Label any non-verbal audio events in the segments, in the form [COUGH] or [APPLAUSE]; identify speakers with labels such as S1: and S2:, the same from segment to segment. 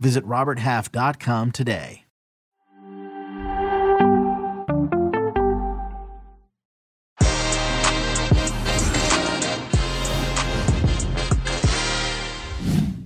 S1: Visit RobertHalf.com today.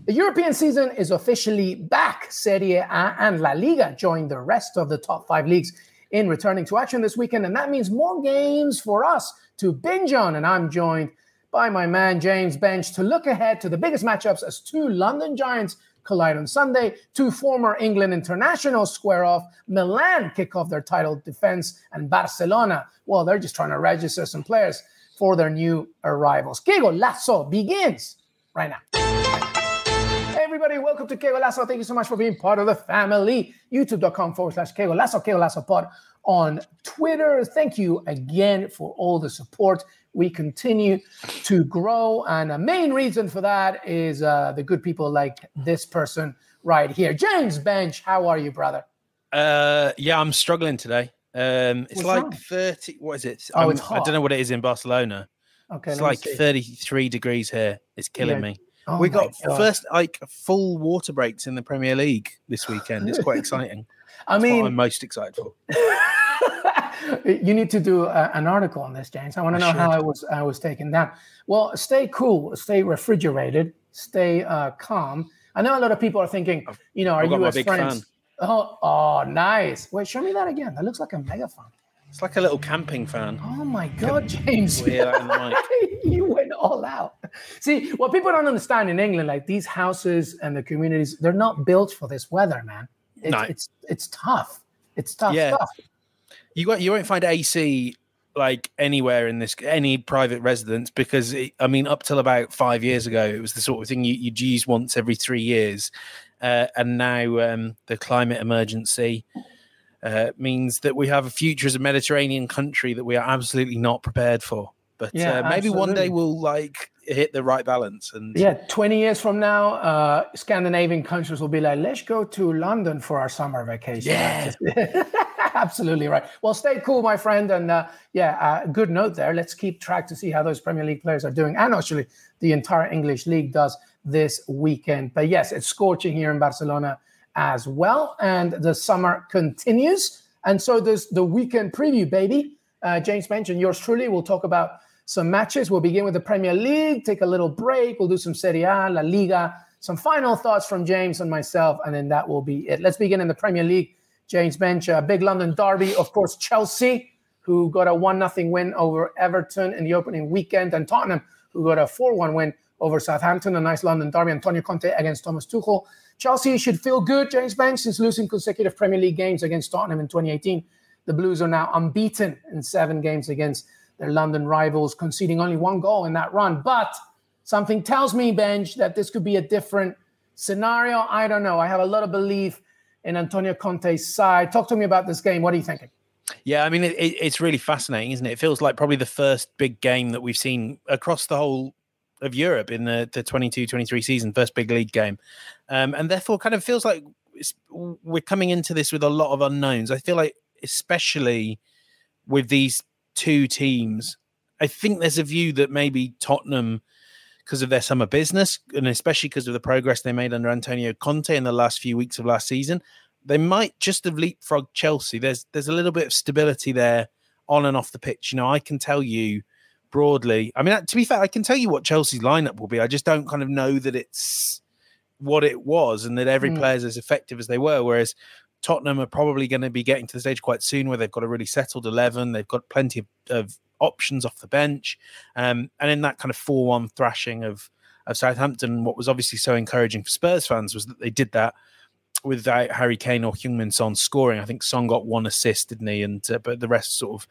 S2: The European season is officially back. Serie A and La Liga join the rest of the top five leagues in returning to action this weekend, and that means more games for us to binge on. And I'm joined by my man James Benge to look ahead to the biggest matchups as two London Giants collide on Sunday. Two former England internationals square off. Milan kick off their title defense, and Barcelona, well, they're just trying to register some players for their new arrivals. Que Golazo begins right now. Everybody, welcome to Que Golazo. Thank you so much for being part of the family. YouTube.com forward slash Que Golazo, Que Golazo pod on Twitter. Thank you again for all the support. We continue to grow, and a main reason for that is uh, the good people like this person right here. James Benge, how are you, brother?
S3: Uh, yeah, I'm struggling today. Um, it's
S2: What's
S3: like
S2: wrong?
S3: 30. What is it?
S2: Oh, it's
S3: I don't know what it is in Barcelona.
S2: Okay,
S3: it's like 33 degrees here. It's killing
S2: Yeah.
S3: me.
S2: Oh
S3: we got
S2: God.
S3: first like full water breaks in the Premier League this weekend. It's quite [LAUGHS] exciting.
S2: I
S3: That's what I'm most excited for. [LAUGHS]
S2: you need to do a, an article on this, James. I want to know how. I was I was taken down. Well, stay cool, stay refrigerated, stay uh, calm. I know a lot of people are thinking, you know, are you as
S3: big
S2: friends?
S3: fan.
S2: Oh, oh, nice. Wait, show me that again. That looks like a megaphone.
S3: It's like a little camping fan.
S2: Oh my God, James.
S3: We'll hear that in the mic. [LAUGHS]
S2: you went all out. See, what people don't understand in England, like these houses and the communities, they're not built for this weather, man. It's
S3: No.
S2: it's it's tough. It's tough
S3: Yeah.
S2: stuff.
S3: You won't, you won't find AC like anywhere in this any private residence because it, I mean up till about five years ago it was the sort of thing you, you'd use once every three years, uh, and now um, the climate emergency uh, means that we have a future as a Mediterranean country that we are absolutely not prepared for. But
S2: Yeah,
S3: uh, maybe one day we'll like hit the right balance and
S2: Yeah, 20 years from now, uh, Scandinavian countries will be like, let's go to London for our summer vacation.
S3: Yeah. [LAUGHS] [LAUGHS]
S2: Absolutely right. Well, stay cool, my friend. And uh, yeah, uh, good note there. Let's keep track to see how those Premier League players are doing. And actually, the entire English League does this weekend. But yes, it's scorching here in Barcelona as well. And the summer continues. And so there's the weekend preview, baby. Uh, James mentioned yours truly. We'll talk about some matches. We'll begin with the Premier League, take a little break. We'll do some Serie A, La Liga, some final thoughts from James and myself, and then that will be it. Let's begin in the Premier League. James Benge, a big London derby, of course, Chelsea, who got a 1 0 win over Everton in the opening weekend, and Tottenham, who got a 4 1 win over Southampton, a nice London derby. Antonio Conte against Thomas Tuchel. Chelsea should feel good, James Benge, since losing consecutive Premier League games against Tottenham in 2018. The Blues are now unbeaten in seven games against their London rivals, conceding only one goal in that run. But something tells me, Benge, that this could be a different scenario. I don't know. I have a lot of belief in Antonio Conte's side. Talk to me about this game. What are you thinking?
S3: Yeah, I mean, it, it, it's really fascinating, isn't it? It feels like probably the first big game that we've seen across the whole of Europe in the, the 22 23 season, first big league game. Um, and therefore, kind of feels like we're coming into this with a lot of unknowns. I feel like, especially with these two teams, I think there's a view that maybe Tottenham, because of their summer business, and especially because of the progress they made under Antonio Conte in the last few weeks of last season, they might just have leapfrogged Chelsea. There's there's a little bit of stability there on and off the pitch. You know, I can tell you broadly. I mean, to be fair, I can tell you what Chelsea's lineup will be. I just don't kind of know that it's what it was and that every mm. player is as effective as they were. Whereas Tottenham are probably going to be getting to the stage quite soon where they've got a really settled 11. They've got plenty of, of options off the bench. Um, and in that kind of 4 1 thrashing of, of Southampton, what was obviously so encouraging for Spurs fans was that they did that without Harry Kane or Heung-min Son scoring. I think Son got one assist, didn't he? And uh, but the rest sort of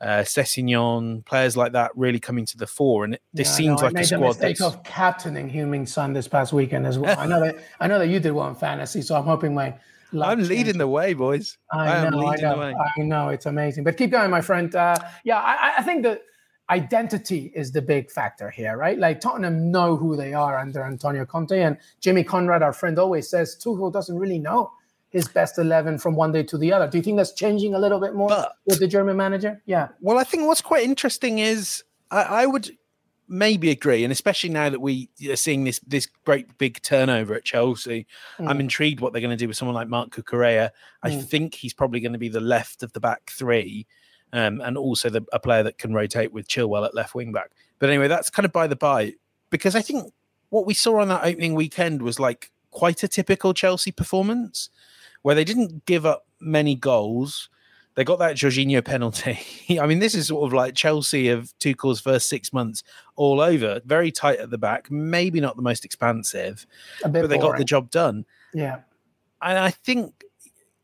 S3: uh, Sessegnon, players like that really coming to the fore. And this yeah, seems no, like a squad.
S2: mistake that's... of captaining Heung-min Son this past weekend as well. I know that I know that you did well in fantasy, so I'm hoping my.
S3: I'm leading changes. the way, boys.
S2: I, I know, I know, I know. It's amazing, but keep going, my friend. Uh, yeah, I, I think that identity is the big factor here, right? Like Tottenham know who they are under Antonio Conte, and Jimmy Conrad, our friend, always says Tuchel doesn't really know his best 11 from one day to the other. Do you think that's changing a little bit more but, with the German manager? Yeah.
S3: Well, I think what's quite interesting is I, I would maybe agree, and especially now that we are seeing this this great big turnover at Chelsea, mm. I'm intrigued what they're going to do with someone like Marc Cucurella. I mm. think he's probably going to be the left of the back three, um, and also the, a player that can rotate with Chilwell at left wing back. But anyway, that's kind of by the by, because I think what we saw on that opening weekend was like quite a typical Chelsea performance where they didn't give up many goals. They got that Jorginho penalty. [LAUGHS] I mean, this is sort of like Chelsea of Tuchel's first six months all over. Very tight at the back, maybe not the most expansive, but boring. they got the job done.
S2: Yeah.
S3: And I think,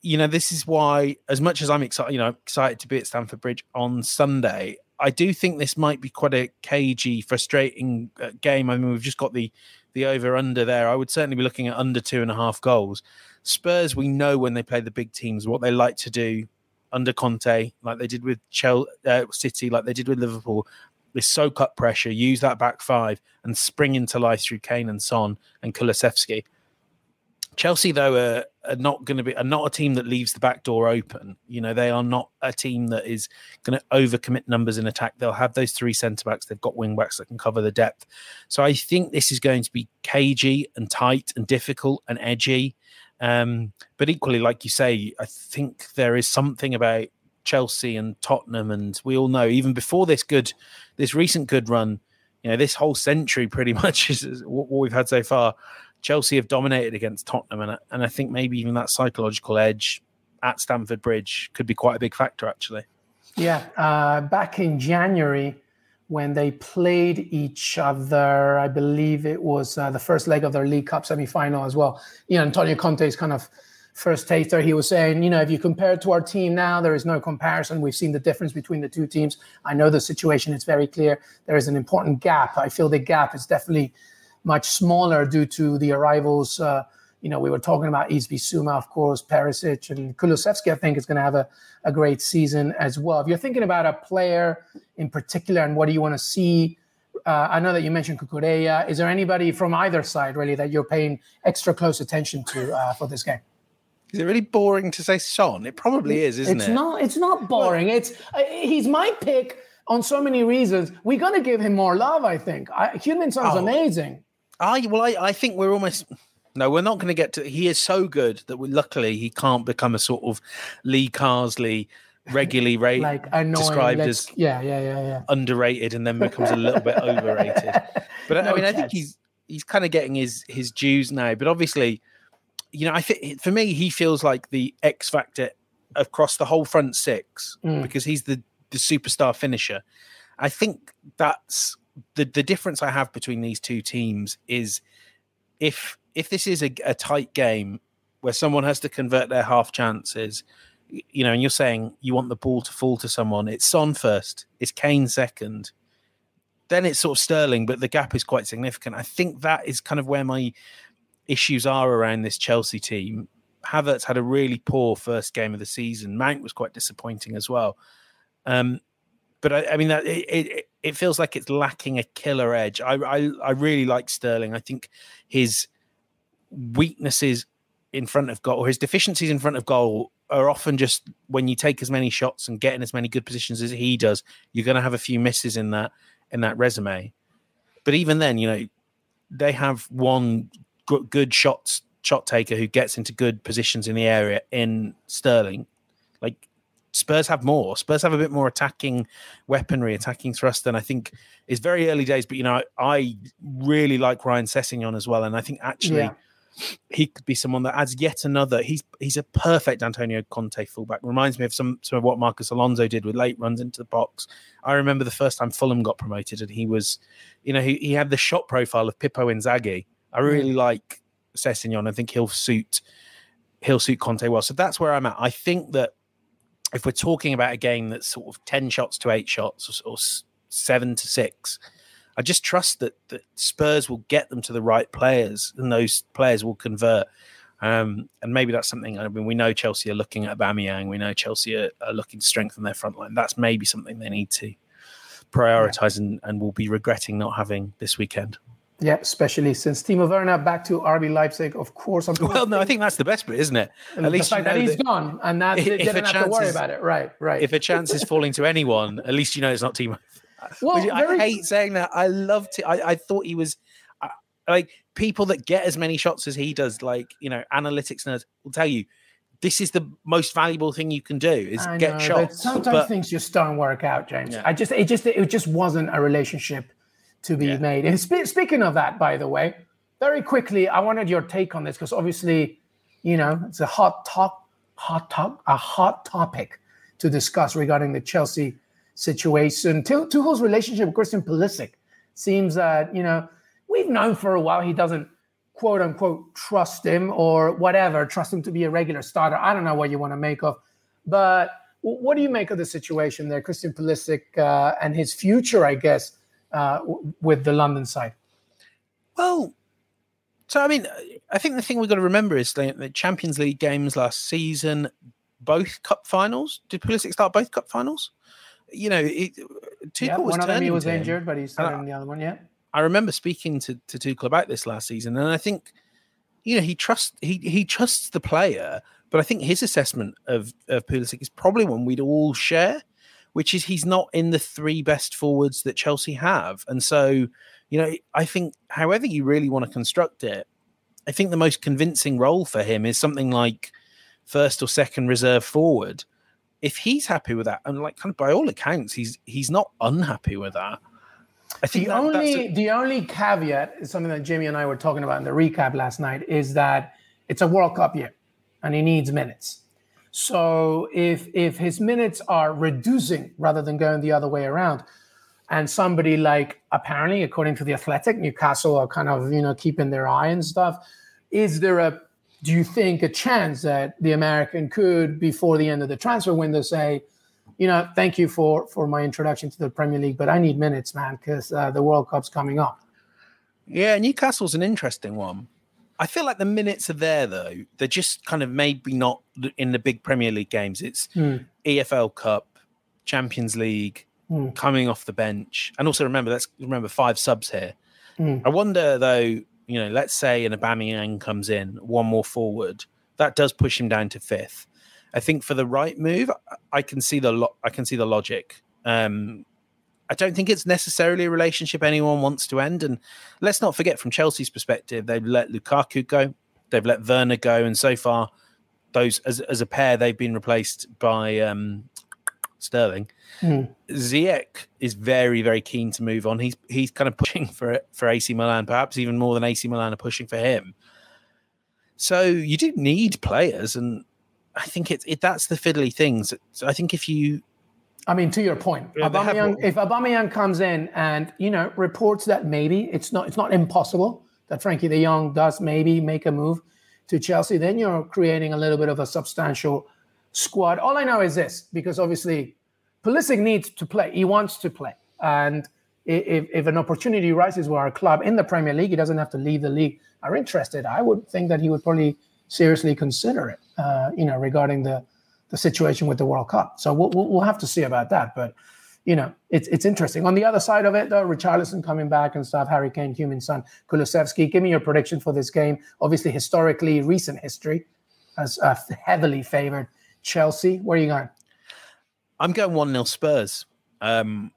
S3: you know, this is why, as much as I'm excited, you know, excited to be at Stamford Bridge on Sunday, I do think this might be quite a cagey, frustrating uh, game. I mean, we've just got the the over under there. I would certainly be looking at under two and a half goals. Spurs, we know when they play the big teams what they like to do under Conte, like they did with Chelsea, uh, City, like they did with Liverpool. They soak up pressure, use that back five, and spring into life through Kane and Son and Kulusevski. Chelsea, though, are, are not going to be are not a team that leaves the back door open. You know, they are not a team that is going to overcommit numbers in attack. They'll have those three centre backs. They've got wing backs that can cover the depth. So I think this is going to be cagey and tight and difficult and edgy. Um, but equally, like you say, I think there is something about Chelsea and Tottenham, and we all know even before this good, this recent good run, you know, this whole century pretty [LAUGHS] much is what we've had so far. Chelsea have dominated against Tottenham, and and I think maybe even that psychological edge at Stamford Bridge could be quite a big factor, actually.
S2: Yeah, uh, back in January, when they played each other. I believe it was uh, the first leg of their League Cup semi-final as well. You know, Antonio Conte's kind of first taster. He was saying, you know, if you compare it to our team now, there is no comparison. We've seen the difference between the two teams. I know the situation is very clear. There is an important gap. I feel the gap is definitely much smaller due to the arrivals. Uh, you know, we were talking about Bissouma, of course, Perisic, and Kulusevski, I think, is going to have a, a great season as well. If you're thinking about a player in particular and what do you want to see, uh, I know that you mentioned Cucurella. Is there anybody from either side, really, that you're paying extra close attention to uh, for this game?
S3: Is it really boring to say Son? It probably is, isn't
S2: it's
S3: it?
S2: Not, it's not boring. Well, it's uh, He's my pick on so many reasons. We're going to give him more love, I think. I, Heung-min Son's oh, amazing.
S3: I, well, I, I think we're almost no, we're not going to get to. He is so good that we luckily he can't become a sort of Lee Carsley regularly [LAUGHS] rate like annoying, described as
S2: yeah, yeah, yeah, yeah,
S3: underrated, and then becomes a little bit overrated. [LAUGHS] But no I mean, chance. I think he's he's kind of getting his his dues now. But obviously, you know, I think for me, he feels like the X factor across the whole front six mm. because he's the the superstar finisher. I think that's the the difference I have between these two teams is if if this is a, a tight game where someone has to convert their half chances, you know, and you're saying you want the ball to fall to someone, it's Son first, it's Kane second, then it's sort of Sterling, but the gap is quite significant. I think that is kind of where my issues are around this Chelsea team. Havertz had a really poor first game of the season. Mount was quite disappointing as well. Um, but I, I mean that it, it, it feels like it's lacking a killer edge. I, I I really like Sterling. I think his weaknesses in front of goal or his deficiencies in front of goal are often just when you take as many shots and get in as many good positions as he does, you're going to have a few misses in that in that resume. But even then, you know, they have one good shots shot taker who gets into good positions in the area in Sterling. Like Spurs have more. Spurs have a bit more attacking weaponry, attacking thrust than I think is very early days. But you know, I really like Ryan Sessegnon as well, and I think actually. Yeah. He could be someone that adds yet another. He's he's a perfect Antonio Conte fullback. Reminds me of some some of what Marcos Alonso did with late runs into the box. I remember the first time Fulham got promoted, and he was, you know, he, he had the shot profile of Pippo Inzaghi. I really mm. like Sessegnon. I think he'll suit he'll suit Conte well. So that's where I'm at. I think that if we're talking about a game that's sort of 10 shots to eight shots or, or seven to six, I just trust that, that Spurs will get them to the right players and those players will convert. Um, and maybe that's something. I mean, we know Chelsea are looking at Aubameyang. We know Chelsea are, are looking to strengthen their front line. That's maybe something they need to prioritize yeah. and, and will be regretting not having this weekend.
S2: Yeah, especially since Timo Werner back to RB Leipzig, of course.
S3: I'm well, no, I think that's the best bit, isn't it?
S2: At the least fact that he's that gone and that [LAUGHS] they didn't have to worry is, about it. Right, right.
S3: If a chance is falling to anyone, at least you know it's not Timo. Well, I very... hate saying that. I love to. I, I thought he was uh, like people that get as many shots as he does. Like you know, analytics nerds will tell you this is the most valuable thing you can do is I get know, shots.
S2: sometimes but... things just don't work out, James. Yeah. I just it just it just wasn't a relationship to be yeah. made. And sp- speaking of that, by the way, very quickly, I wanted your take on this because obviously, you know, it's a hot top, hot top, a hot topic to discuss regarding the Chelsea situation. Tuchel's relationship with Christian Pulisic seems that you know we've known for a while he doesn't quote unquote trust him or whatever, trust him to be a regular starter. I don't know what you want to make of, but what do you make of the situation there, Christian Pulisic uh, and his future? I guess uh, with the London side?
S3: Well, so I mean, I think the thing we've got to remember is the Champions League games last season, both cup finals. Did Pulisic start both cup finals? You know, it,
S2: Tuchel yeah, was one of them he was injured, but he's in the other one. Yeah,
S3: I remember speaking to to Tuchel about this last season, and I think you know he trusts he he trusts the player, but I think his assessment of of Pulisic is probably one we'd all share which is he's not in the three best forwards that Chelsea have. And so, you know, I think however you really want to construct it, I think the most convincing role for him is something like first or second reserve forward. If he's happy with that, and like kind of by all accounts, he's he's not unhappy with that.
S2: I think the that, only a- the only caveat is something that Jimmy and I were talking about in the recap last night is that it's a World Cup year and he needs minutes. So if if his minutes are reducing rather than going the other way around, and somebody like apparently, according to the Athletic, Newcastle are kind of you know keeping their eye and stuff. Is there a do you think a chance that the American could before the end of the transfer window say, you know, thank you for for my introduction to the Premier League, but I need minutes, man, because uh, the World Cup's coming up.
S3: Yeah, Newcastle's an interesting one I feel like the minutes are there though. They're just kind of maybe not in the big Premier League games. It's mm. EFL Cup, Champions League, mm. coming off the bench, and also remember let's remember five subs here. Mm. I wonder though, you know, let's say an Aubameyang comes in, one more forward, that does push him down to fifth. I think for the right move, I can see the lo- I can see the logic. Um, I don't think it's necessarily a relationship anyone wants to end. And let's not forget, from Chelsea's perspective, they've let Lukaku go, they've let Werner go, and so far, those as, as a pair, they've been replaced by um, Sterling. Mm. Ziyech is very, very keen to move on. He's he's kind of pushing for for AC Milan, perhaps even more than AC Milan are pushing for him. So you do need players, and I think it's it, that's the fiddly things. So I think if you
S2: I mean, to your point, yeah, Aubameyang, if Aubameyang comes in and you know reports that maybe it's not it's not impossible that Frankie De Jong does maybe make a move to Chelsea, then you're creating a little bit of a substantial squad. All I know is this, because obviously Pulisic needs to play. He wants to play, and if, if an opportunity arises where our club in the Premier League, he doesn't have to leave the league, are interested. I would think that he would probably seriously consider it. Uh, you know, regarding the the situation with the World Cup. So we'll, we'll have to see about that. But you know, it's it's interesting. On the other side of it, though, Richarlison coming back and stuff, Harry Kane, Heung-min Son, Kulusevski. Give me your prediction for this game. Obviously, historically, recent history as uh, heavily favored Chelsea. Where are you going?
S3: I'm going one 0 Spurs. Um,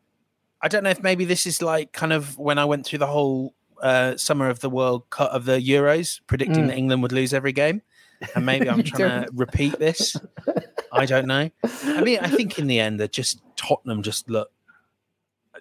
S3: I don't know if maybe this is like kind of when I went through the whole uh, summer of the World Cup of the Euros, predicting mm. that England would lose every game, and maybe I'm [LAUGHS] trying to repeat this. I don't know. I mean, I think in the end, they're just Tottenham just look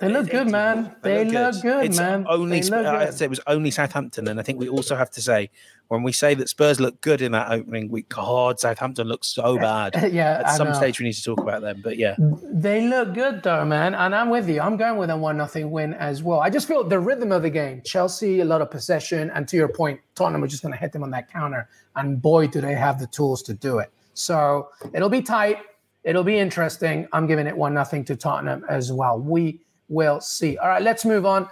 S2: they look good, man. They, look, good. good,
S3: it's
S2: man.
S3: Only uh, I said it was only Southampton, and I think we also have to say when we say that Spurs look good in that opening week, God, Southampton looks so [LAUGHS] bad.
S2: yeah,
S3: at some stage we need to talk about them, but yeah,
S2: they look good though, man. And I'm with you. I'm going with a one nothing win as well. I just feel the rhythm of the game. Chelsea, a lot of possession, and to your point, Tottenham are just going to hit them on that counter, and boy, do they have the tools to do it. So it'll be tight. It'll be interesting. I'm giving it one nothing to Tottenham as well. We will see. All right, let's move on.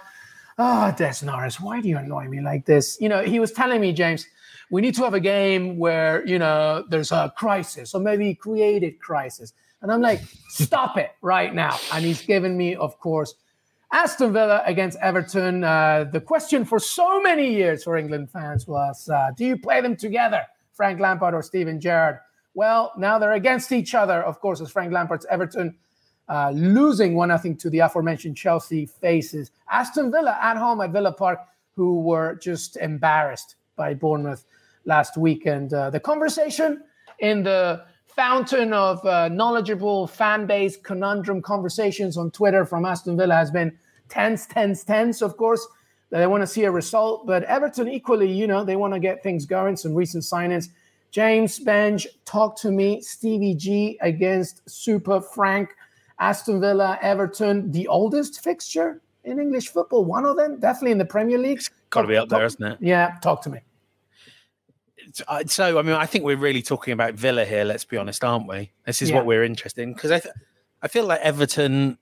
S2: Ah, oh, Des Norris, why do you annoy me like this? You know, he was telling me, James, we need to have a game where, you know, there's a crisis or maybe created crisis. And I'm like, stop it right now. And he's given me, of course, Aston Villa against Everton. Uh, the question for so many years for England fans was uh, do you play them together, Frank Lampard or Steven Gerrard? Well, now they're against each other, of course, as Frank Lampard's Everton uh, losing one nothing to the aforementioned Chelsea faces Aston Villa at home at Villa Park, who were just embarrassed by Bournemouth last weekend. Uh, the conversation in the fountain of uh, knowledgeable fan base conundrum conversations on Twitter from Aston Villa has been tense, tense, tense. Of course, they want to see a result, but Everton equally, you know, they want to get things going. Some recent signings. James Benge, talk to me. Stevie G against Super Frank. Aston Villa, Everton, the oldest fixture in English football. One of them, definitely in the Premier League. It's
S3: got to be up there, isn't it?
S2: Yeah, talk to me.
S3: Uh, so, I mean, I think we're really talking about Villa here. Let's be honest, aren't we? This is yeah. what we're interested in because I, th- I feel like Everton.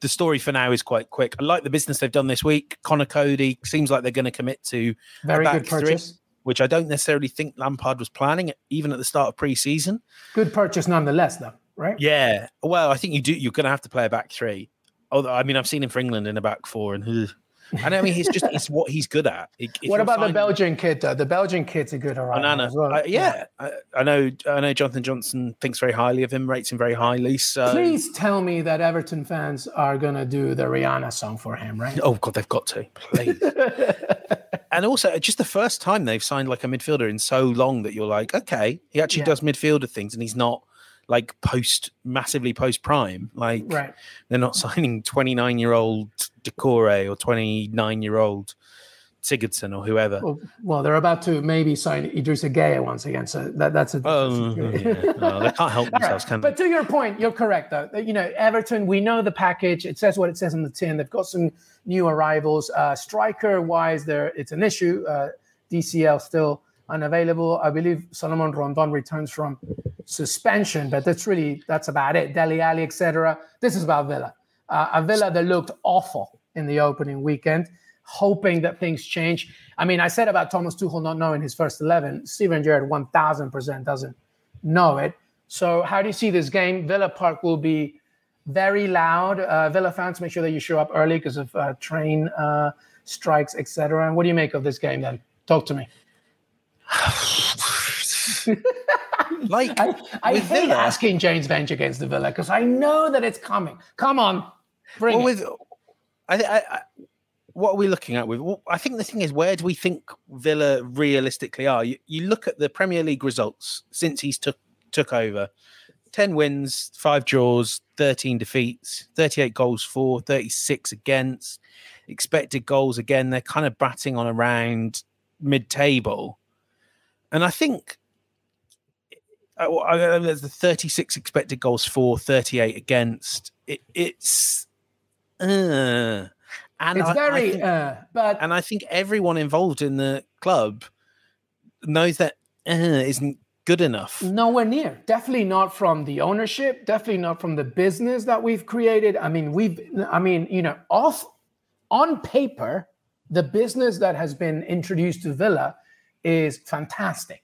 S3: The story for now is quite quick. I like the business they've done this week. Conor Coady seems like they're going to commit to
S2: very good purchase,
S3: three, which I don't necessarily think Lampard was planning, even at the start of pre-season.
S2: Good purchase, nonetheless, though right?
S3: Yeah. Well, I think you do. You're going to have to play a back three. Although, I mean, I've seen him for England in a back four, and and I mean, he's just it's what he's good at.
S2: What about the Belgian kid? Though? The Belgian kid's a good. As well.
S3: Uh, yeah, yeah. I, I, know. I know. Jonathan Johnson thinks very highly of him, rates him very highly. So
S2: please tell me that Everton fans are gonna do the Rihanna song for him, right?
S3: Oh God, they've got to. Please. [LAUGHS] and also, just the first time they've signed like a midfielder in so long that you're like, okay, he actually yeah. does midfielder things, and he's not like post massively post prime. Like
S2: right.
S3: they're not [LAUGHS] signing 29 year old Doucouré or 29 year old Sigurdsson or whoever.
S2: Well, well, they're about to maybe sign Idrissa Gueye once again. So that, that's a.
S3: Oh, yeah. no, they can't help [LAUGHS] themselves, right. can
S2: they? But to your point, you're correct, though. You know, Everton, we know the package. It says what it says on the tin. They've got some new arrivals. Uh, striker wise, there it's an issue. Uh, DCL still unavailable. I believe Solomon Rondon returns from suspension, but that's really that's about it. Dele Alli, etc. This is about Villa. Uh, a Villa that looked awful in the opening weekend, hoping that things change. I mean, I said about Thomas Tuchel not knowing his first eleven. Steven Gerrard, one thousand percent doesn't know it. So, how do you see this game? Villa Park will be very loud. Uh, Villa fans, make sure that you show up early because of uh, train uh, strikes, etc. And what do you make of this game? Then, talk to me. [SIGHS]
S3: like
S2: I, I hate Villa, asking James Benge against the Villa because I know that it's coming. Come on, bring well, it. With,
S3: I, I, I, what are we looking at with? Well, I think the thing is, where do we think Villa realistically are? You, you look at the Premier League results since he's took took over. 10 wins, 5 draws, 13 defeats, 38 goals for, 36 against. Expected goals again, they're kind of batting on around mid table. And I think I, I, there's the 36 expected goals for, 38 against. It, it's uh,
S2: and it's I, very think, uh, but
S3: and I think everyone involved in the club knows that uh, isn't good enough.
S2: Nowhere near. Definitely not from the ownership. Definitely not from the business that we've created. I mean, we've. I mean, you know, off on paper, the business that has been introduced to Villa is fantastic.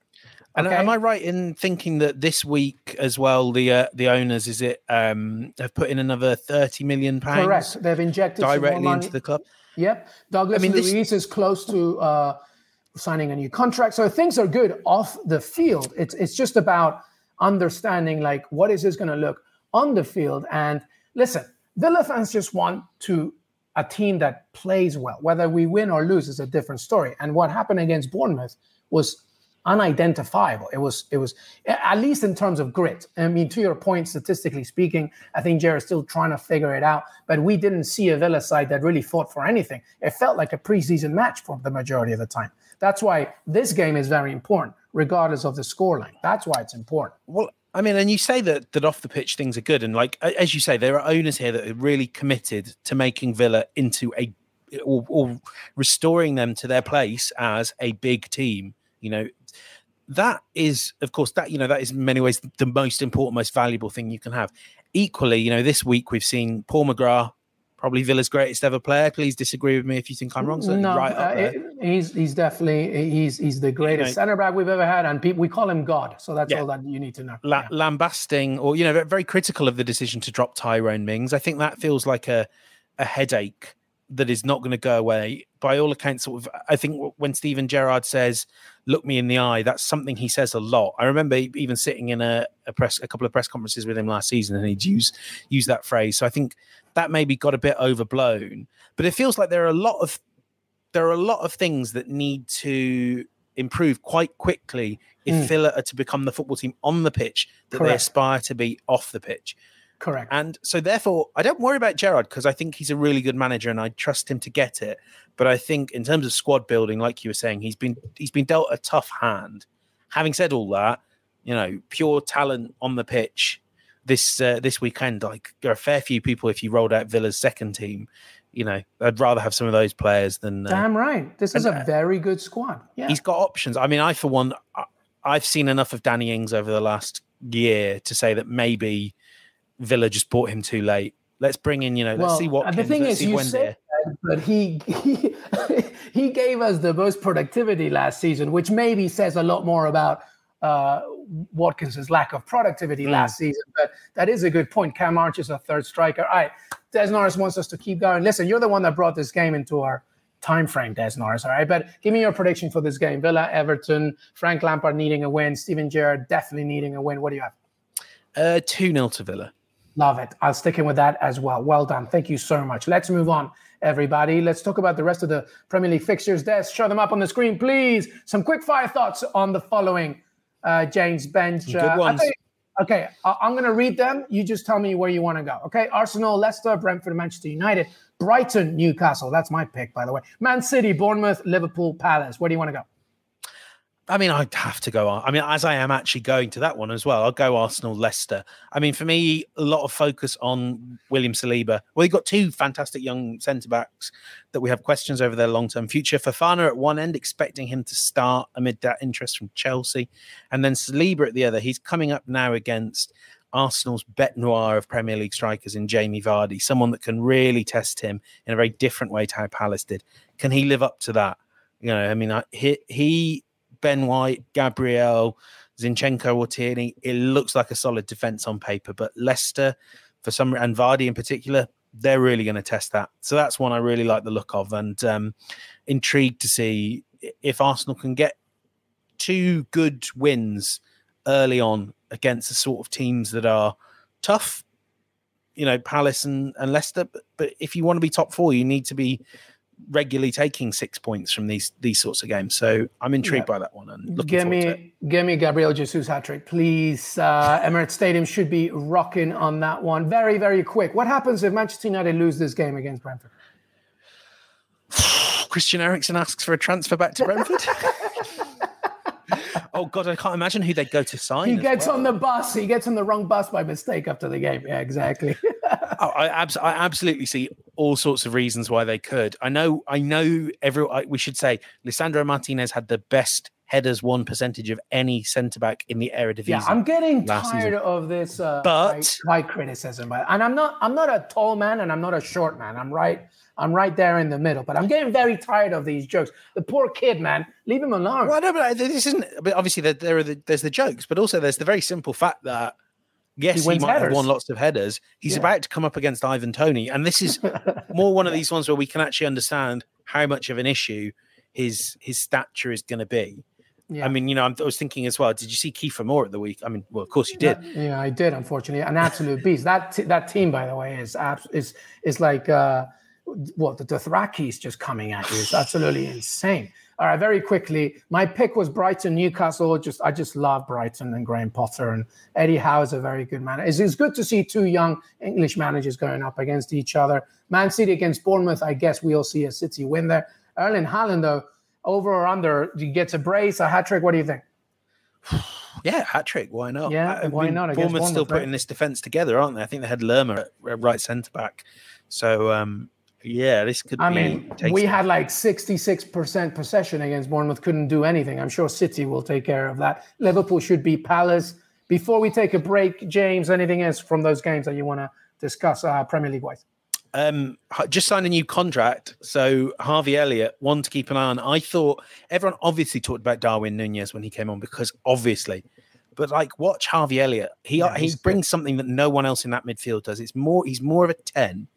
S3: And
S2: Okay.
S3: am I right in thinking that this week as well, the uh, the owners is it um, have put in another thirty million pounds
S2: Correct. They've injected
S3: directly into the club?
S2: Yep. Douglas
S3: I mean, this-
S2: Luiz is close to uh, signing a new contract. So things are good off the field. It's it's just about understanding like what is this going to look on the field. And listen, Villa fans just want to a team that plays well. Whether we win or lose is a different story. And what happened against Bournemouth was unidentifiable. It was it was at least in terms of grit. I mean, to your point, statistically speaking, I think Gerrard's still trying to figure it out. But we didn't see a Villa side that really fought for anything. It felt like a preseason match for the majority of the time. That's why this game is very important, regardless of the scoreline. That's why it's important.
S3: Well, I mean, and you say that that off the pitch things are good, and like as you say, there are owners here that are really committed to making Villa into a or, or restoring them to their place as a big team. You know, that is, of course, that you know that is in many ways the most important, most valuable thing you can have. Equally, you know, this week we've seen Paul McGrath, probably Villa's greatest ever player. Please disagree with me if you think I'm wrong. Certainly
S2: no,
S3: right
S2: uh, it- he's he's definitely he's he's the greatest
S3: know-
S2: center back we've ever had, and people we call him God. So that's
S3: Yeah.
S2: all that you need to know.
S3: la-
S2: Yeah.
S3: lambasting or you know very critical of the decision to drop Tyrone Mings. I think that feels like a a headache that is not going to go away. By all accounts, sort of. I think when Steven Gerrard says, "Look me in the eye," that's something he says a lot. I remember even sitting in a, a press, a couple of press conferences with him last season, and he'd use use that phrase. So I think that maybe got a bit overblown. But it feels like there are a lot of there are a lot of things that need to improve quite quickly if
S2: Mm.
S3: Villa are to become the football team on the pitch that they aspire to be off the pitch.
S2: Correct.
S3: And so, therefore, I don't worry about Gerrard because I think he's a really good manager and I trust him to get it. But I think, in terms of squad building, like you were saying, he's been he's been dealt a tough hand. Having said all that, you know, pure talent on the pitch this uh, this weekend. Like there are a fair few people. If you rolled out Villa's second team, you know, I'd rather have some of those players than uh,
S2: Damn right. This is
S3: and,
S2: a
S3: uh,
S2: very good squad. Yeah.
S3: he's got options. I mean, I for one, I've seen enough of Danny Ings over the last year to say that maybe Villa just bought him too late. Let's bring in, you know, let's see what
S2: the thing is, you say that, but he, he [LAUGHS] he gave us the most productivity last season, which maybe says a lot more about uh, Watkins's lack of productivity
S3: Mm.
S2: last season. But that is a good point. Cam Arch is a third striker. All right, Des Norris wants us to keep going. Listen, you're the one that brought this game into our time frame, Des Norris. All right, but give me your prediction for this game: Villa, Everton, Frank Lampard needing a win, Steven Gerrard definitely needing a win. What do you have?
S3: uh, two 0 to Villa.
S2: Love it. I'll stick in with that as well. Well done. Thank you so much. Let's move on, everybody. Let's talk about the rest of the Premier League fixtures. Des, show them up on the screen, please. Some quick fire thoughts on the following uh, James Benge.
S3: Good
S2: Uh,
S3: ones.
S2: think- okay, I'm going to read them. You just tell me where you want to go. Okay, Arsenal, Leicester, Brentford, Manchester United, Brighton, Newcastle. That's my pick, by the way. Man City, Bournemouth, Liverpool, Palace. Where do you want to go?
S3: I mean, I'd have to go. I mean, as I am actually going to that one as well, I'll go Arsenal, Leicester. I mean, for me, a lot of focus on William Saliba. Well, you've got two fantastic young centre backs that we have questions over their long term future. Fofana at one end, expecting him to start amid that interest from Chelsea, and then Saliba at the other. He's coming up now against Arsenal's bet noir of Premier League strikers in Jamie Vardy, someone that can really test him in a very different way to how Palace did. Can he live up to that? You know, I mean, I, he, he Ben White, Gabriel, Zinchenko, or Tierney, it looks like a solid defense on paper. But Leicester, for some and Vardy in particular, they're really going to test that. So that's one I really like the look of, and um, intrigued to see if Arsenal can get two good wins early on against the sort of teams that are tough. You know, Palace and, and Leicester. But, but if you want to be top four, you need to be regularly taking six points from these these sorts of games. So I'm intrigued by that one and looking
S2: Give
S3: forward to it.
S2: me, give me Gabriel Jesus hat trick, please. Uh, [LAUGHS] Emirates Stadium should be rocking on that one. Very, very quick. What happens if Manchester United lose this game against Brentford? [SIGHS]
S3: Christian Eriksen asks for a transfer back to [LAUGHS] Brentford. [LAUGHS] oh God, I can't imagine who they'd go to sign.
S2: He gets
S3: well.
S2: on the bus. He gets on the wrong bus by mistake after the game. Yeah, exactly.
S3: Oh, I, abs- I absolutely see all sorts of reasons why they could. I know, I know. Every I, we should say, Lisandro Martinez had the best headers one percentage of any centre back in the Eredivisie.
S2: yeah, I'm getting tired
S3: season.
S2: of this uh,
S3: But-
S2: high, high criticism. But and I'm not, I'm not a tall man, and I'm not a short man. I'm right. I'm right there in the middle. But I'm getting very tired of these jokes. The poor kid, man, leave him alone.
S3: Well, no, but this isn't. But obviously, there, there are the, there's the jokes, but also there's the very simple fact that yes, he, he might headers. have won lots of headers. He's yeah. about to come up against Ivan Toney, and this is [LAUGHS] more one of these ones where we can actually understand how much of an issue his his stature is going to be. Yeah. I mean, you know, I was thinking as well. Did you see Kieffer Moore at the week? I mean, well, of course you did.
S2: Yeah, I did. Unfortunately, an absolute beast. That t- that team, by the way, is abs- is is like uh, what the Dothrakis just coming at you. It's absolutely insane. All right, very quickly, my pick was Brighton, Newcastle. Just I just love Brighton and Graham Potter and Eddie Howe is a very good man. It's, it's good to see two young English managers going up against each other. Man City against Bournemouth. I guess we'll see a City win there. Erling Haaland, though, over or under? He gets a brace, a hat trick. What do you think? [SIGHS]
S3: Yeah, hat trick. Why not?
S2: Yeah, I why not?
S3: Bournemouth, Bournemouth still right? putting this defense together, aren't they? I think they had Lerma at right centre back. So um, yeah, this could.
S2: I mean, we had like sixty-six percent possession against Bournemouth. Couldn't do anything. I'm sure City will take care of that. Liverpool should be Palace. Before we take a break, James, anything else from those games that you want to discuss uh, Premier League wise?
S3: Um, just signed a new contract. So Harvey Elliott, one to keep an eye on. I thought everyone obviously talked about Darwin Nunez when he came on because obviously, but like watch Harvey Elliott. He yeah, he brings good. something that no one else in that midfield does. It's more he's more of a ten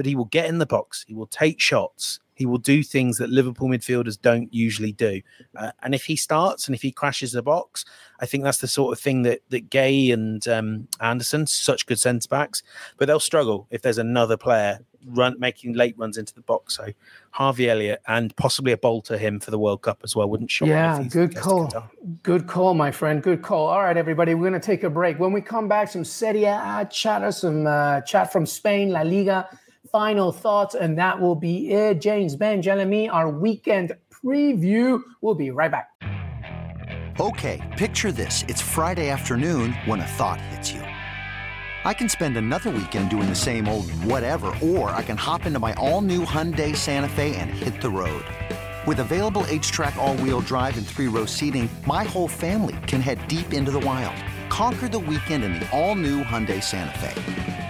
S3: but he will get in the box. He will take shots. He will do things that Liverpool midfielders don't usually do. Uh, and if he starts and if he crashes the box, I think that's the sort of thing that that Guéhi and um, Andersen, such good centre backs, but they'll struggle if there's another player run making late runs into the box. So Harvey Elliott and possibly a bolt to him for the World Cup as well wouldn't shock.
S2: Yeah, good call. Good call, my friend. Good call. All right, everybody, we're going to take a break. When we come back, some Serie A chatter, some uh, chat from Spain, La Liga final thoughts, and that will be it. James Ben Jeremy, our weekend preview. We'll be right back.
S4: Okay, picture this. It's Friday afternoon when a thought hits you. I can spend another weekend doing the same old whatever, or I can hop into my all new Hyundai Santa Fe and hit the road. With available HTRAC, all wheel drive, and three row seating, my whole family can head deep into the wild. Conquer the weekend in the all new Hyundai Santa Fe.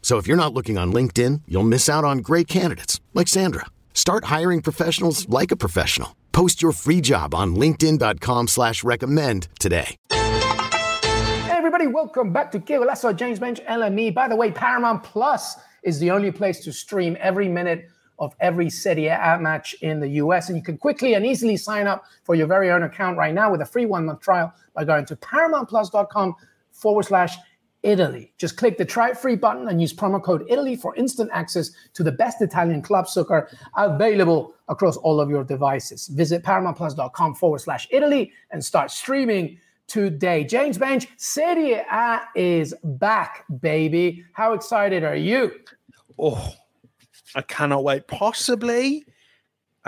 S5: So if you're not looking on LinkedIn, you'll miss out on great candidates like Sandra. Start hiring professionals like a professional. Post your free job on LinkedIn.com/slash recommend today.
S2: Hey everybody, welcome back to Que Golazo James Benge LME. By the way, Paramount Plus is the only place to stream every minute of every Serie A match in the US. And you can quickly and easily sign up for your very own account right now with a free one month trial by going to paramountplus.com forward slash Italy. Just click the try free button and use promo code Italy for instant access to the best Italian club soccer available across all of your devices. Visit paramountplus.com forward slash Italy and start streaming today. James Benge, Serie A is back, baby. How excited are you?
S3: Oh, I cannot wait. Possibly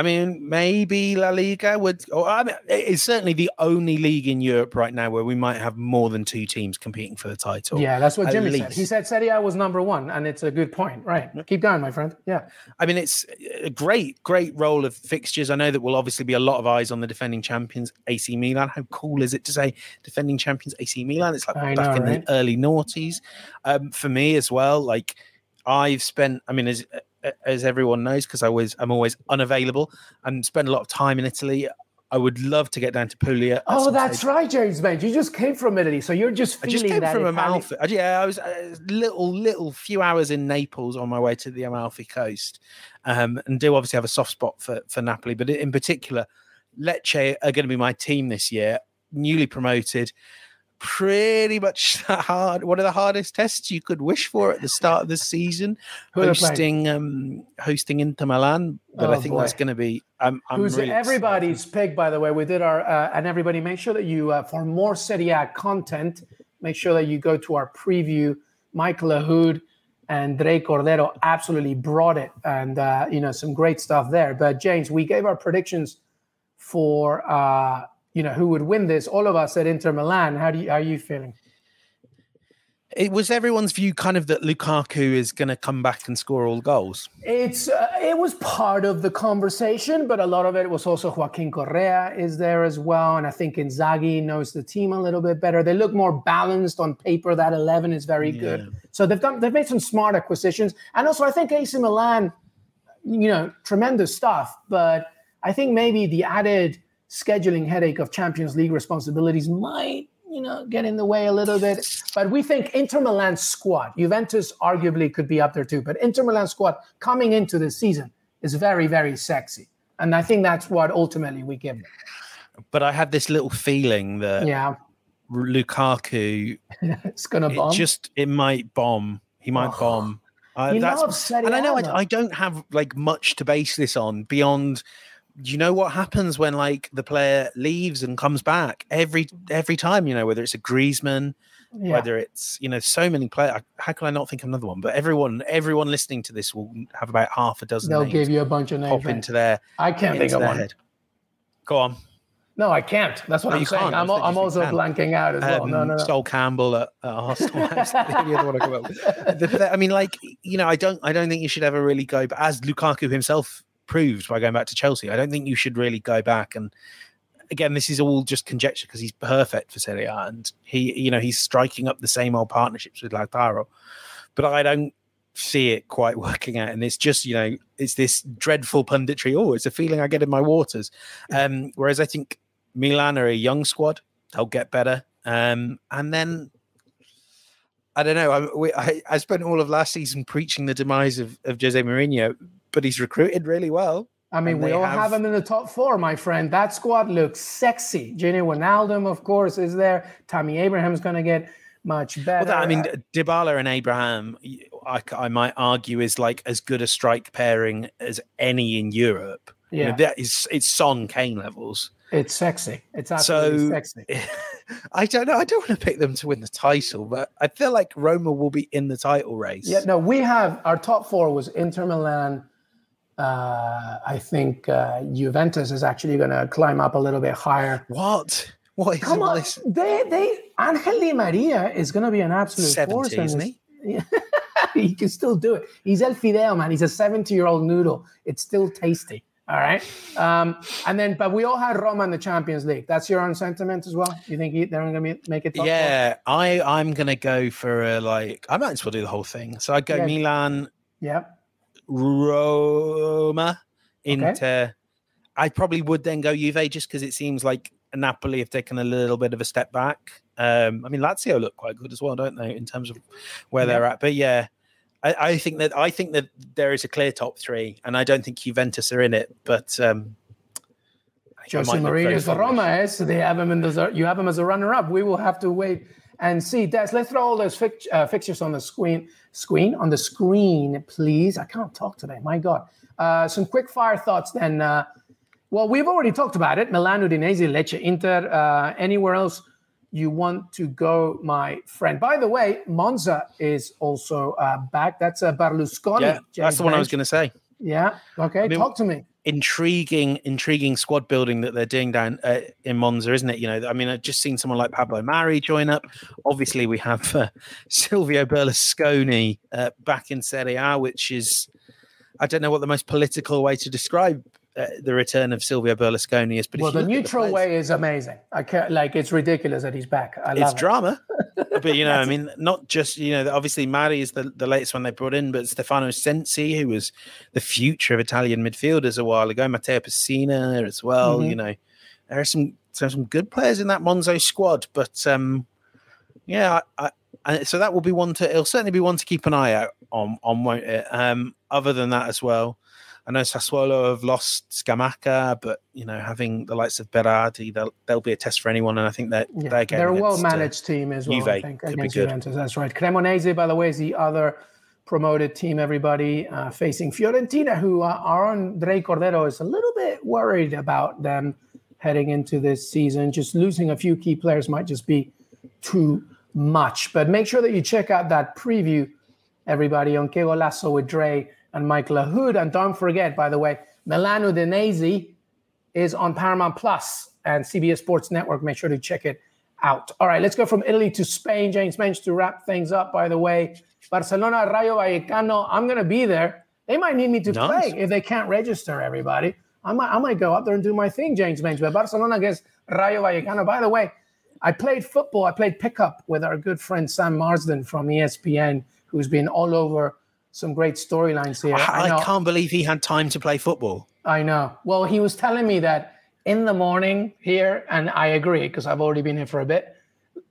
S3: I mean, maybe La Liga would. Or I mean, it's certainly the only league in Europe right now where we might have more than two teams competing for the title.
S2: Yeah, that's what Jimmy least. said. He said Serie A was number one, and it's a good point. Right, keep going, my friend. Yeah,
S3: I mean, it's a great, great roll of fixtures. I know that will obviously be a lot of eyes on the defending champions, AC Milan. How cool is it to say defending champions, AC Milan? It's like I back know, in right? the early noughties. Um, for me as well, like I've spent. I mean, as as everyone knows, because I was I'm always unavailable and spend a lot of time in Italy. I would love to get down to Puglia.
S2: Oh, that's stage. right, James. Mate, you just came from Italy, so you're just feeling I just came that from Amalfi.
S3: Yeah, I was a little, little few hours in Naples on my way to the Amalfi Coast, um, and do obviously have a soft spot for for Napoli. But in particular, Lecce are going to be my team this year, newly promoted pretty much [LAUGHS] hard one of the hardest tests you could wish for at the start of the season hosting um hosting Inter Milan but oh, I think boy. that's going to be I'm, I'm
S2: who's
S3: really
S2: everybody's excited. pick by the way we did our uh, and everybody make sure that you uh, for more Serie A content make sure that you go to our preview Michael Lahoud and Dre Cordero absolutely brought it, and uh, you know some great stuff there. But James, we gave our predictions for uh, you know who would win this. All of us at Inter Milan. How do you, how are you feeling?
S3: It was everyone's view, kind of that Lukaku is going to come back and score all goals.
S2: It's uh, it was part of the conversation, but a lot of it was also Joaquin Correa is there as well, and I think Inzaghi knows the team a little bit better. They look more balanced on paper. That eleven is very yeah. good. So they've done they've made some smart acquisitions, and also I think AC Milan, you know, tremendous stuff, but I think maybe the added scheduling headache of Champions League responsibilities might you know, get in the way a little bit. But we think Inter Milan squad, Juventus arguably could be up there too. But Inter Milan squad coming into the season is very, very sexy. And I think that's what ultimately we give them.
S3: But I have this little feeling that
S2: yeah,
S3: Lukaku [LAUGHS]
S2: it's gonna bomb.
S3: It just it might bomb. He might oh. bomb.
S2: Uh, he loves and
S3: I know I, I, don't have like much to base this on beyond you know what happens when like the player leaves and comes back? Every every time you know whether it's a Griezmann yeah. whether it's you know so many players how can I not think of another one? But everyone everyone listening to this will have about half a dozen
S2: they'll give you a bunch of names
S3: pop into their
S2: I can't think of one. head.
S3: go on.
S2: No I can't. That's what no, I'm saying. I'm, I'm also blanking out as well. Um, no no. No
S3: Sol Campbell at, at Arsenal. [LAUGHS] I mean like you know I don't I don't think you should ever really go but as Lukaku himself proved by going back to Chelsea. I don't think you should really go back and again, this is all just conjecture because he's perfect for Serie A and he, you know, he's striking up the same old partnerships with Lautaro. But I don't see it quite [LAUGHS] working out. And it's just, you know, it's this dreadful punditry. Oh, it's a feeling I get in my waters. Um, whereas I think Milan are a young squad, they'll get better. Um, and then I don't know. I, we, I, I spent all of last season preaching the demise of, of Jose Mourinho but he's recruited really well.
S2: I mean, we all have... have... him in the top four, my friend. That squad looks sexy. Gini Wijnaldum, of course, is there. Tammy Abraham's going to get much better.
S3: Well, that, I mean, Dybala and Abraham, I, I, might argue, is like as good a strike pairing as any in Europe. Yeah, you know, that is it's Son Kane levels.
S2: It's sexy. It's absolutely so, sexy. [LAUGHS]
S3: I don't know. I don't want to pick them to win the title, but I feel like Roma will be in the title race.
S2: Yeah, no, we have our top four was Inter Milan, uh, I think uh, Juventus is actually going to climb up a little bit higher.
S3: What? What is
S2: Come on, this? they they Angel Di Maria is going to be an absolute 70, force.
S3: Isn't he? [LAUGHS]
S2: he can still do it. He's El Fideo, man. He's a 70 year old noodle. It's still tasty. All right. Um, and then, but we all had Roma in the Champions League. That's your own sentiment as well. You think they're going to make it?
S3: yeah, four? I I'm going to go for a like. I might as well do the whole thing. So I go yeah. Milan.
S2: Yep.
S3: Roma, Inter. Okay. I probably would then go Juve just because it seems like Napoli have taken a little bit of a step back. Um, I mean, Lazio look quite good as well, don't they, in terms of where yeah. they're at? But yeah, I, I, think that I think that there is a clear top three, and I don't think Juventus are in it. But um,
S2: Jose Mourinho's Roma, eh? so they have him in the you have him as a runner-up. We will have to wait and see. Des, let's throw all those uh, fixtures on the screen. Screen on the screen, please. I can't talk today. My God. Uh, some quick fire thoughts then. Uh, well, we've already talked about it. Milan, Udinese, Lecce, Inter. Uh, anywhere else you want to go, my friend? By the way, Monza is also uh, back. That's uh, Berlusconi.
S3: Yeah, that's the one I was going to say.
S2: Yeah. Okay. I mean, talk to me
S3: intriguing, intriguing squad building that they're doing down uh, in Monza, isn't it? You know, I mean, I've just seen someone like Pablo Mari join up. Obviously, we have uh, [LAUGHS] Silvio Berlusconi uh, back in Serie A, which is, I don't know what the most political way to describe uh, the return of Silvio Berlusconi is.
S2: But well, the neutral the way is amazing. I can't like it's ridiculous that he's back. I
S3: it's
S2: it.
S3: drama, [LAUGHS] but you know, I mean, not just you know, obviously Mari is the, the latest one they brought in, but Stefano Sensi, who was the future of Italian midfielders a while ago, Matteo Pessina as well. Mm-hmm. You know, there are some some good players in that Monza squad, but um, yeah, I, I, so that will be one to. It'll certainly be one to keep an eye out on, on won't it? Um, other than that as well. I know Sassuolo have lost Scamacca, but you know, having the likes of Berardi, they'll, they'll be a test for anyone. And I think that
S2: yeah, they're, they're a well managed uh, team as well. Juve I think against Juventus. That's right. Cremonese, by the way, is the other promoted team. Everybody uh, facing Fiorentina, who uh, Andre Cordero is a little bit worried about them heading into this season. Just losing a few key players might just be too much. But make sure that you check out that preview everybody on Que Lasso with Dre and Mike Lahoud. And don't forget, by the way, Milan Udinese is on Paramount Plus and CBS Sports Network. Make sure to check it out. All right, let's go from Italy to Spain. James Benge to wrap things up, by the way. Barcelona, Rayo Vallecano. I'm going to be there. They might need me to nice. play if they can't register everybody. I might, I might go up there and do my thing, James Benge. But Barcelona against Rayo Vallecano. By the way, I played football. I played pickup with our good friend Sam Marsden from ESPN, who's been all over some great storylines here.
S3: I, I, can't believe he had time to play football.
S2: I know. Well, he was telling me that in the morning here, and I agree because I've already been here for a bit.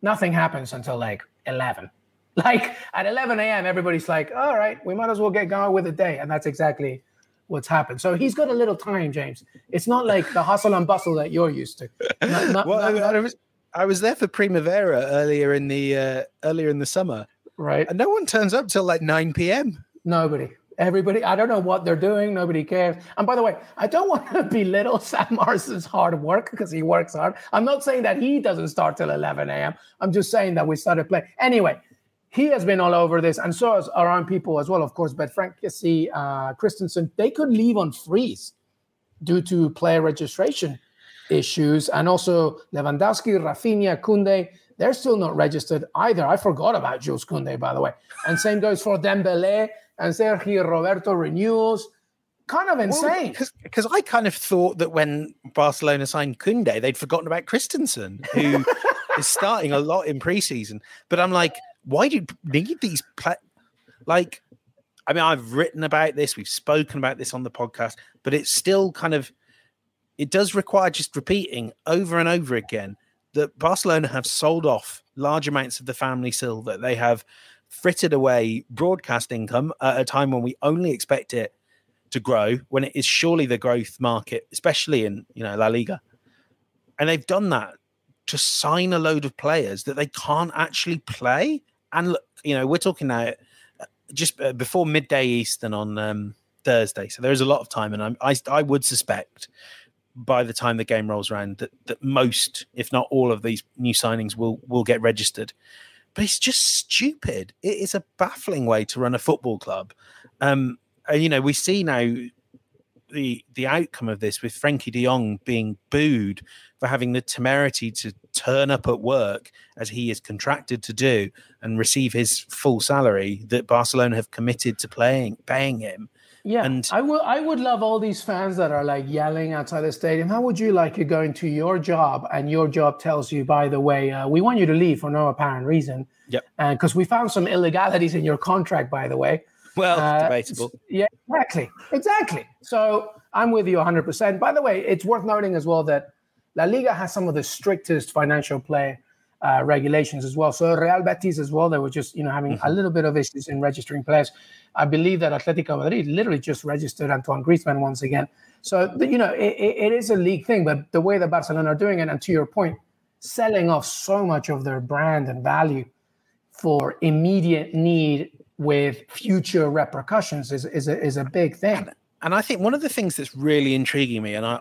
S2: Nothing happens until like eleven. [LAUGHS] Like at eleven a.m., everybody's like, "All right, we might as well get going with the day," and that's exactly what's happened. So he's got a little time, James. It's not like the hustle and bustle that you're used to. [LAUGHS] Not,
S3: not, well, not, I, was, I was there for Primavera earlier in the uh, earlier in the summer,
S2: right?
S3: And no one turns up till like nine p.m.
S2: Nobody. Everybody, I don't know what they're doing. Nobody cares. And by the way, I don't [LAUGHS] want to belittle Sam Marsden's hard work because he works hard. I'm not saying that he doesn't start till 11 a.m. I'm just saying that we started playing. Anyway, he has been all over this, and so has our own people as well, of course. But Franck Kessie, uh, Christensen, they could leave on freeze due to player registration issues. And also Lewandowski, Rafinha, Koundé, they're still not registered either. I forgot about Jules Koundé, by the way. And same goes for Dembele and Sergio Roberto renews. Kind of insane.
S3: Because well, I kind of thought that when Barcelona signed Koundé, they'd forgotten about Christensen, who [LAUGHS] is starting a lot in preseason. But I'm like, why do you need these? Pla- like, I mean, I've written about this, we've spoken about this on the podcast, but it's still kind of, it does require just repeating over and over again that Barcelona have sold off large amounts of the family silver. They have frittered away broadcast income at a time when we only expect it to grow, when it is surely the growth market, especially in you know La Liga. And they've done that to sign a load of players that they can't actually play. And look, you know, we're talking now uh, just uh, before midday Eastern on um, Thursday, so there is a lot of time, and I'm, I I would suspect by the time the game rolls around that, that most, if not all, of these new signings will will get registered. But it's just stupid. It is a baffling way to run a football club. Um, and you know, we see now the the outcome of this with Frenkie De Jong being booed for having the temerity to turn up at work as he is contracted to do and receive his full salary that Barcelona have committed to playing paying him.
S2: Yeah, and I would I would love all these fans that are like yelling outside the stadium. How would you like it going to your job and your job tells you, by the way, uh, we want you to leave for no apparent reason.
S3: Yep.
S2: Because we found some illegalities in your contract, by the way.
S3: Well, uh, debatable. [LAUGHS]
S2: Yeah, exactly, exactly. So I'm with you 100%. By the way, it's worth noting as well that La Liga has some of the strictest financial play uh, regulations as well. So Real Betis as well, they were just you know having mm-hmm. a little bit of issues in registering players. I believe that Atletico Madrid literally just registered Antoine Griezmann once again. So you know it, it is a league thing, but the way that Barcelona are doing it, and to your point, selling off so much of their brand and value for immediate need with future repercussions is is a, is a big thing.
S3: And, and I think one of the things that's really intriguing me, and I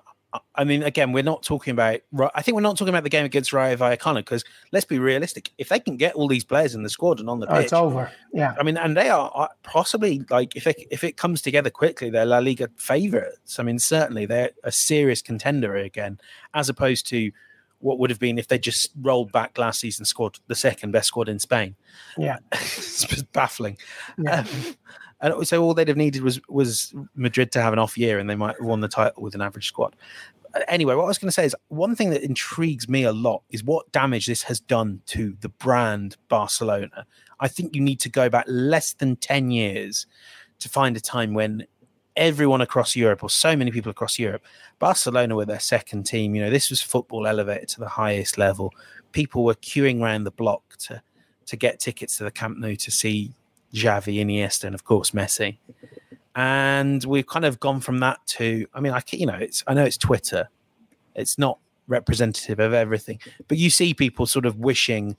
S3: I mean, again, we're not talking about. I think we're not talking about the game against Rayo Vallecano because let's be realistic. If they can get all these players in the squad and on the pitch, oh,
S2: it's over. Yeah,
S3: I mean, and they are possibly like if it, if it comes together quickly, they're La Liga favourites. I mean, certainly they're a serious contender again, as opposed to what would have been if they just rolled back last season, squad, the second best squad in Spain.
S2: Yeah, [LAUGHS]
S3: it's baffling. Yeah. Um, and so all they'd have needed was was Madrid to have an off year, and they might have won the title with an average squad. Anyway, what I was going to say is one thing that intrigues me a lot is what damage this has done to the brand Barcelona. I think you need to go back less than ten years to find a time when everyone across Europe, or so many people across Europe, Barcelona were their second team. You know, this was football elevated to the highest level. People were queuing around the block to to get tickets to the Camp Nou to see Xavi, Iniesta, and of course Messi. And we've kind of gone from that to, I mean, I you know, it's I know it's Twitter, it's not representative of everything, but you see people sort of wishing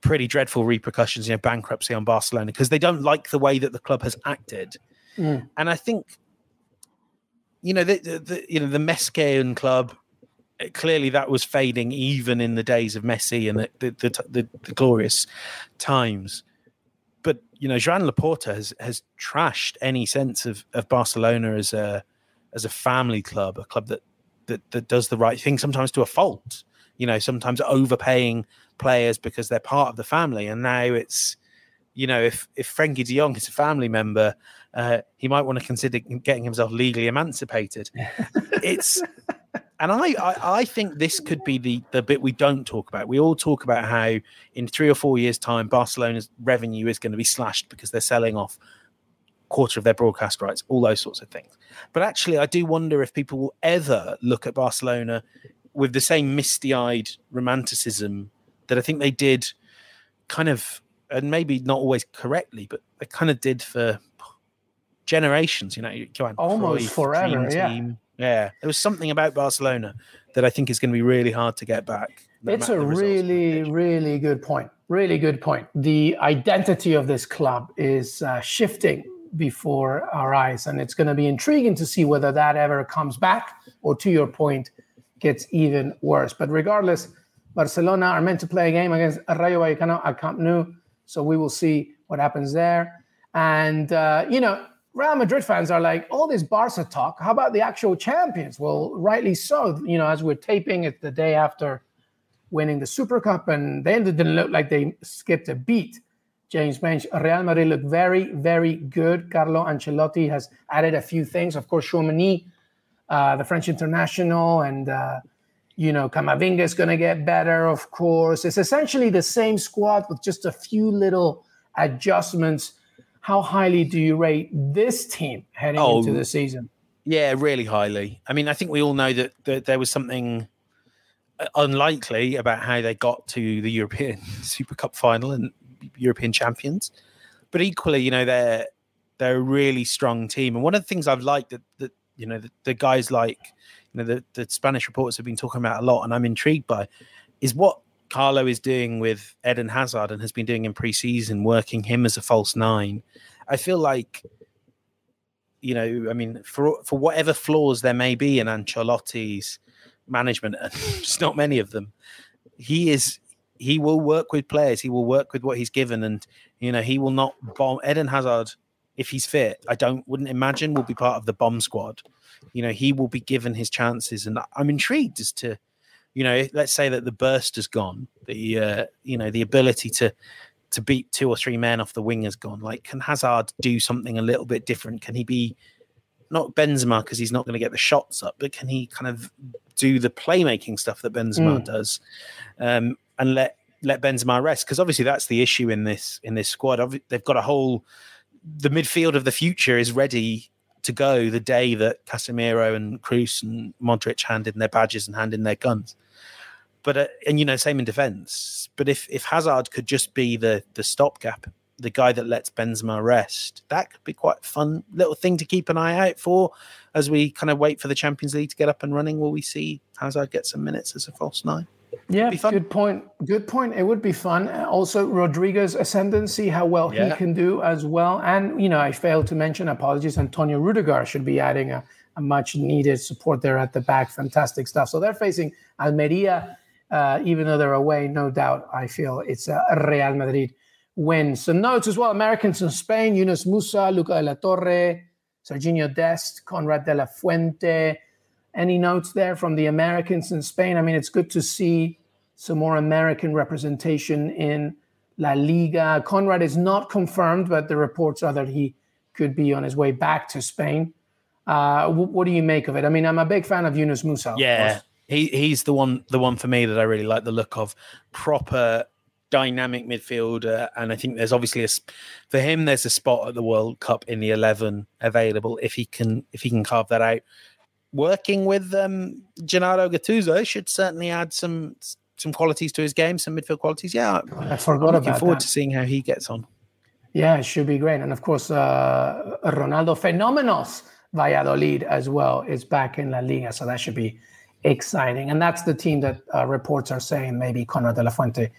S3: pretty dreadful repercussions, you know, bankruptcy on Barcelona because they don't like the way that the club has acted. Mm. And I think, you know, the, the, the you know the Més que un club clearly that was fading even in the days of Messi and the the, the, the, glorious times but you know, Joan Laporta has has trashed any sense of of Barcelona as a as a family club, a club that that that does the right thing sometimes to a fault. You know, sometimes overpaying players because they're part of the family, and now it's you know, if if Frenkie De Jong is a family member, uh, he might want to consider getting himself legally emancipated. [LAUGHS] it's and I, I, I think this could be the the bit we don't talk about. We all talk about how in three or four years' time, Barcelona's revenue is going to be slashed because they're selling off quarter of their broadcast rights, all those sorts of things. But actually, I do wonder if people will ever look at Barcelona with the same misty-eyed romanticism that I think they did, kind of, and maybe not always correctly, but they kind of did for generations. You know,
S2: almost forever. Yeah. Team
S3: yeah, there was something about Barcelona that I think is going to be really hard to get back.
S2: it's a really, really good point. Really good point. The identity of this club is uh, shifting before our eyes, and it's going to be intriguing to see whether that ever comes back or, to your point, gets even worse. But regardless, Barcelona are meant to play a game against Rayo Vallecano at Camp Nou, so we will see what happens there. And uh, you know, Real Madrid fans are like, all this Barca talk. How about the actual champions? Well, rightly so. You know, as we're taping it the day after winning the Super Cup, and they didn't look like they skipped a beat. James Benge, Real Madrid look very, very good. Carlo Ancelotti has added a few things. Of course, Tchouameni, uh, the French international, and uh, you know, Camavinga is going to get better. Of course, it's essentially the same squad with just a few little adjustments how highly do you rate this team heading oh, into the season?
S3: Yeah, really highly. I mean, I think we all know that, that there was something uh, unlikely about how they got to the European [LAUGHS] Super Cup final and European champions. But equally, you know, they're they're a really strong team. And one of the things I've liked that that you know the, the guys like you know the, the Spanish reporters have been talking about a lot, and I'm intrigued by, is what Carlo is doing with Eden Hazard and has been doing in preseason, working him as a false nine. I feel like, you know, I mean, for for whatever flaws there may be in Ancelotti's management, and [LAUGHS] there's not many of them, he is he will work with players. He will work with what he's given, and you know, he will not bomb Eden Hazard if he's fit. I don't wouldn't imagine will be part of the bomb squad. You know, he will be given his chances, and I'm intrigued as to you know, let's say that the burst has gone, the uh, you know the ability to to beat two or three men off the wing has gone. Like, can Hazard do something a little bit different? Can he be not Benzema because he's not going to get the shots up, but can he kind of do the playmaking stuff that Benzema mm. does, um, and let let Benzema rest? Because obviously that's the issue in this in this squad. They've got a whole the midfield of the future is ready to go the day that Casemiro and Kroos and Modric hand in their badges and hand in their guns. But uh, and you know, same in defence. But if if Hazard could just be the the stopgap, the guy that lets Benzema rest, that could be quite fun little thing to keep an eye out for as we kind of wait for the Champions League to get up and running. Will we see Hazard get some minutes as a false nine?
S2: Yeah, good point. Good point. It would be fun. Also, Rodrygo's ascendancy, how well yeah. he can do as well. And, you know, I failed to mention, apologies, Antonio Rudiger should be adding a, a much needed support there at the back. Fantastic stuff. So they're facing Almeria uh, even though they're away, no doubt, I feel it's a Real Madrid win. Some notes as well Americans in Spain, Yunus Musah, Luca de la Torre, Sergiño Dest, Konrad de la Fuente. Any notes there from the Americans in Spain? I mean, it's good to see some more American representation in La Liga. Konrad is not confirmed, but the reports are that he could be on his way back to Spain. Uh, what do you make of it? I mean, I'm a big fan of Yunus Musah.
S3: Yeah, he he's the one the one for me that I really like the look of proper dynamic midfielder and I think there's obviously a for him there's a spot at the World Cup in the 11 available if he can if he can carve that out working with um Gennaro Gattuso should certainly add some some qualities to his game some midfield qualities. Yeah
S2: I forgot
S3: I'm looking
S2: about
S3: forward
S2: that.
S3: to seeing how he gets on.
S2: Yeah it should be great. And of course uh Ronaldo Fenómenos Valladolid as well is back in La Liga so that should be exciting. And that's the team that uh, reports are saying maybe Konrad de la Fuente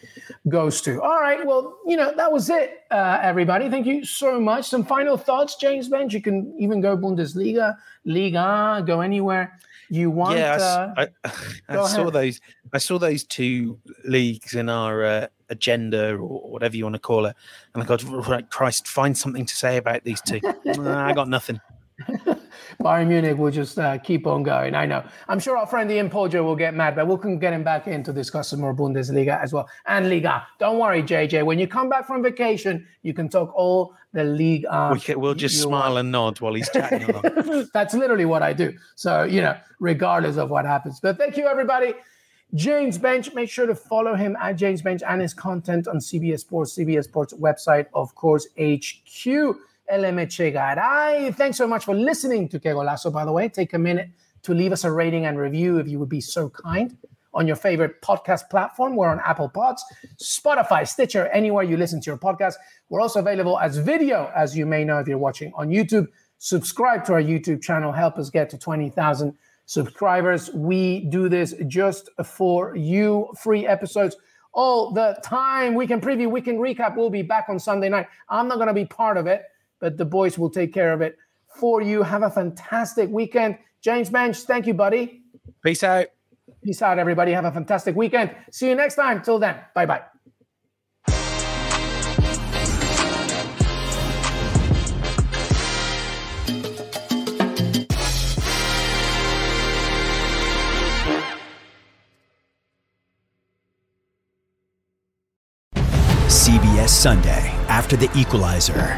S2: goes to. All right. Well, you know, that was it, uh, everybody. Thank you so much. Some final thoughts, James Benge. You can even go Bundesliga, Liga, go anywhere. You want?
S3: yeah, I
S2: uh,
S3: I, I,
S2: go
S3: saw
S2: ahead.
S3: those. I saw those two leagues in our uh, agenda or whatever you want to call it, and I got right, Christ, find something to say about these two. [LAUGHS] I got nothing.
S2: Bayern Munich will just uh, keep on going. I know. I'm sure our friend Ian Pojo will get mad, but we can get him back in to discuss some more Bundesliga as well and Liga. Don't worry, JJ. When you come back from vacation, you can talk all the league.
S3: We we'll just smile
S2: want.
S3: and nod while he's chatting along. [LAUGHS]
S2: That's literally what I do. So, you know, regardless of what happens. But thank you, everybody. James Benge, make sure to follow him at James Benge and his content on CBS Sports, CBS Sports website, of course, HQ. LM Echegaray. Thanks so much for listening to Que Golazo, by the way. Take a minute to leave us a rating and review if you would be so kind on your favorite podcast platform. We're on Apple Pods, Spotify, Stitcher, anywhere you listen to your podcast. We're also available as video, as you may know if you're watching on YouTube. Subscribe to our YouTube channel. Help us get to 20,000 subscribers. We do this just for you. Free episodes all the time. We can preview, we can recap. We'll be back on Sunday night. I'm not going to be part of it, but the boys will take care of it for you. Have a fantastic weekend. James Benge, thank you, buddy.
S3: Peace out.
S2: Peace out, everybody. Have a fantastic weekend. See you next time. Till then, bye bye.
S6: CBS Sunday after the equalizer.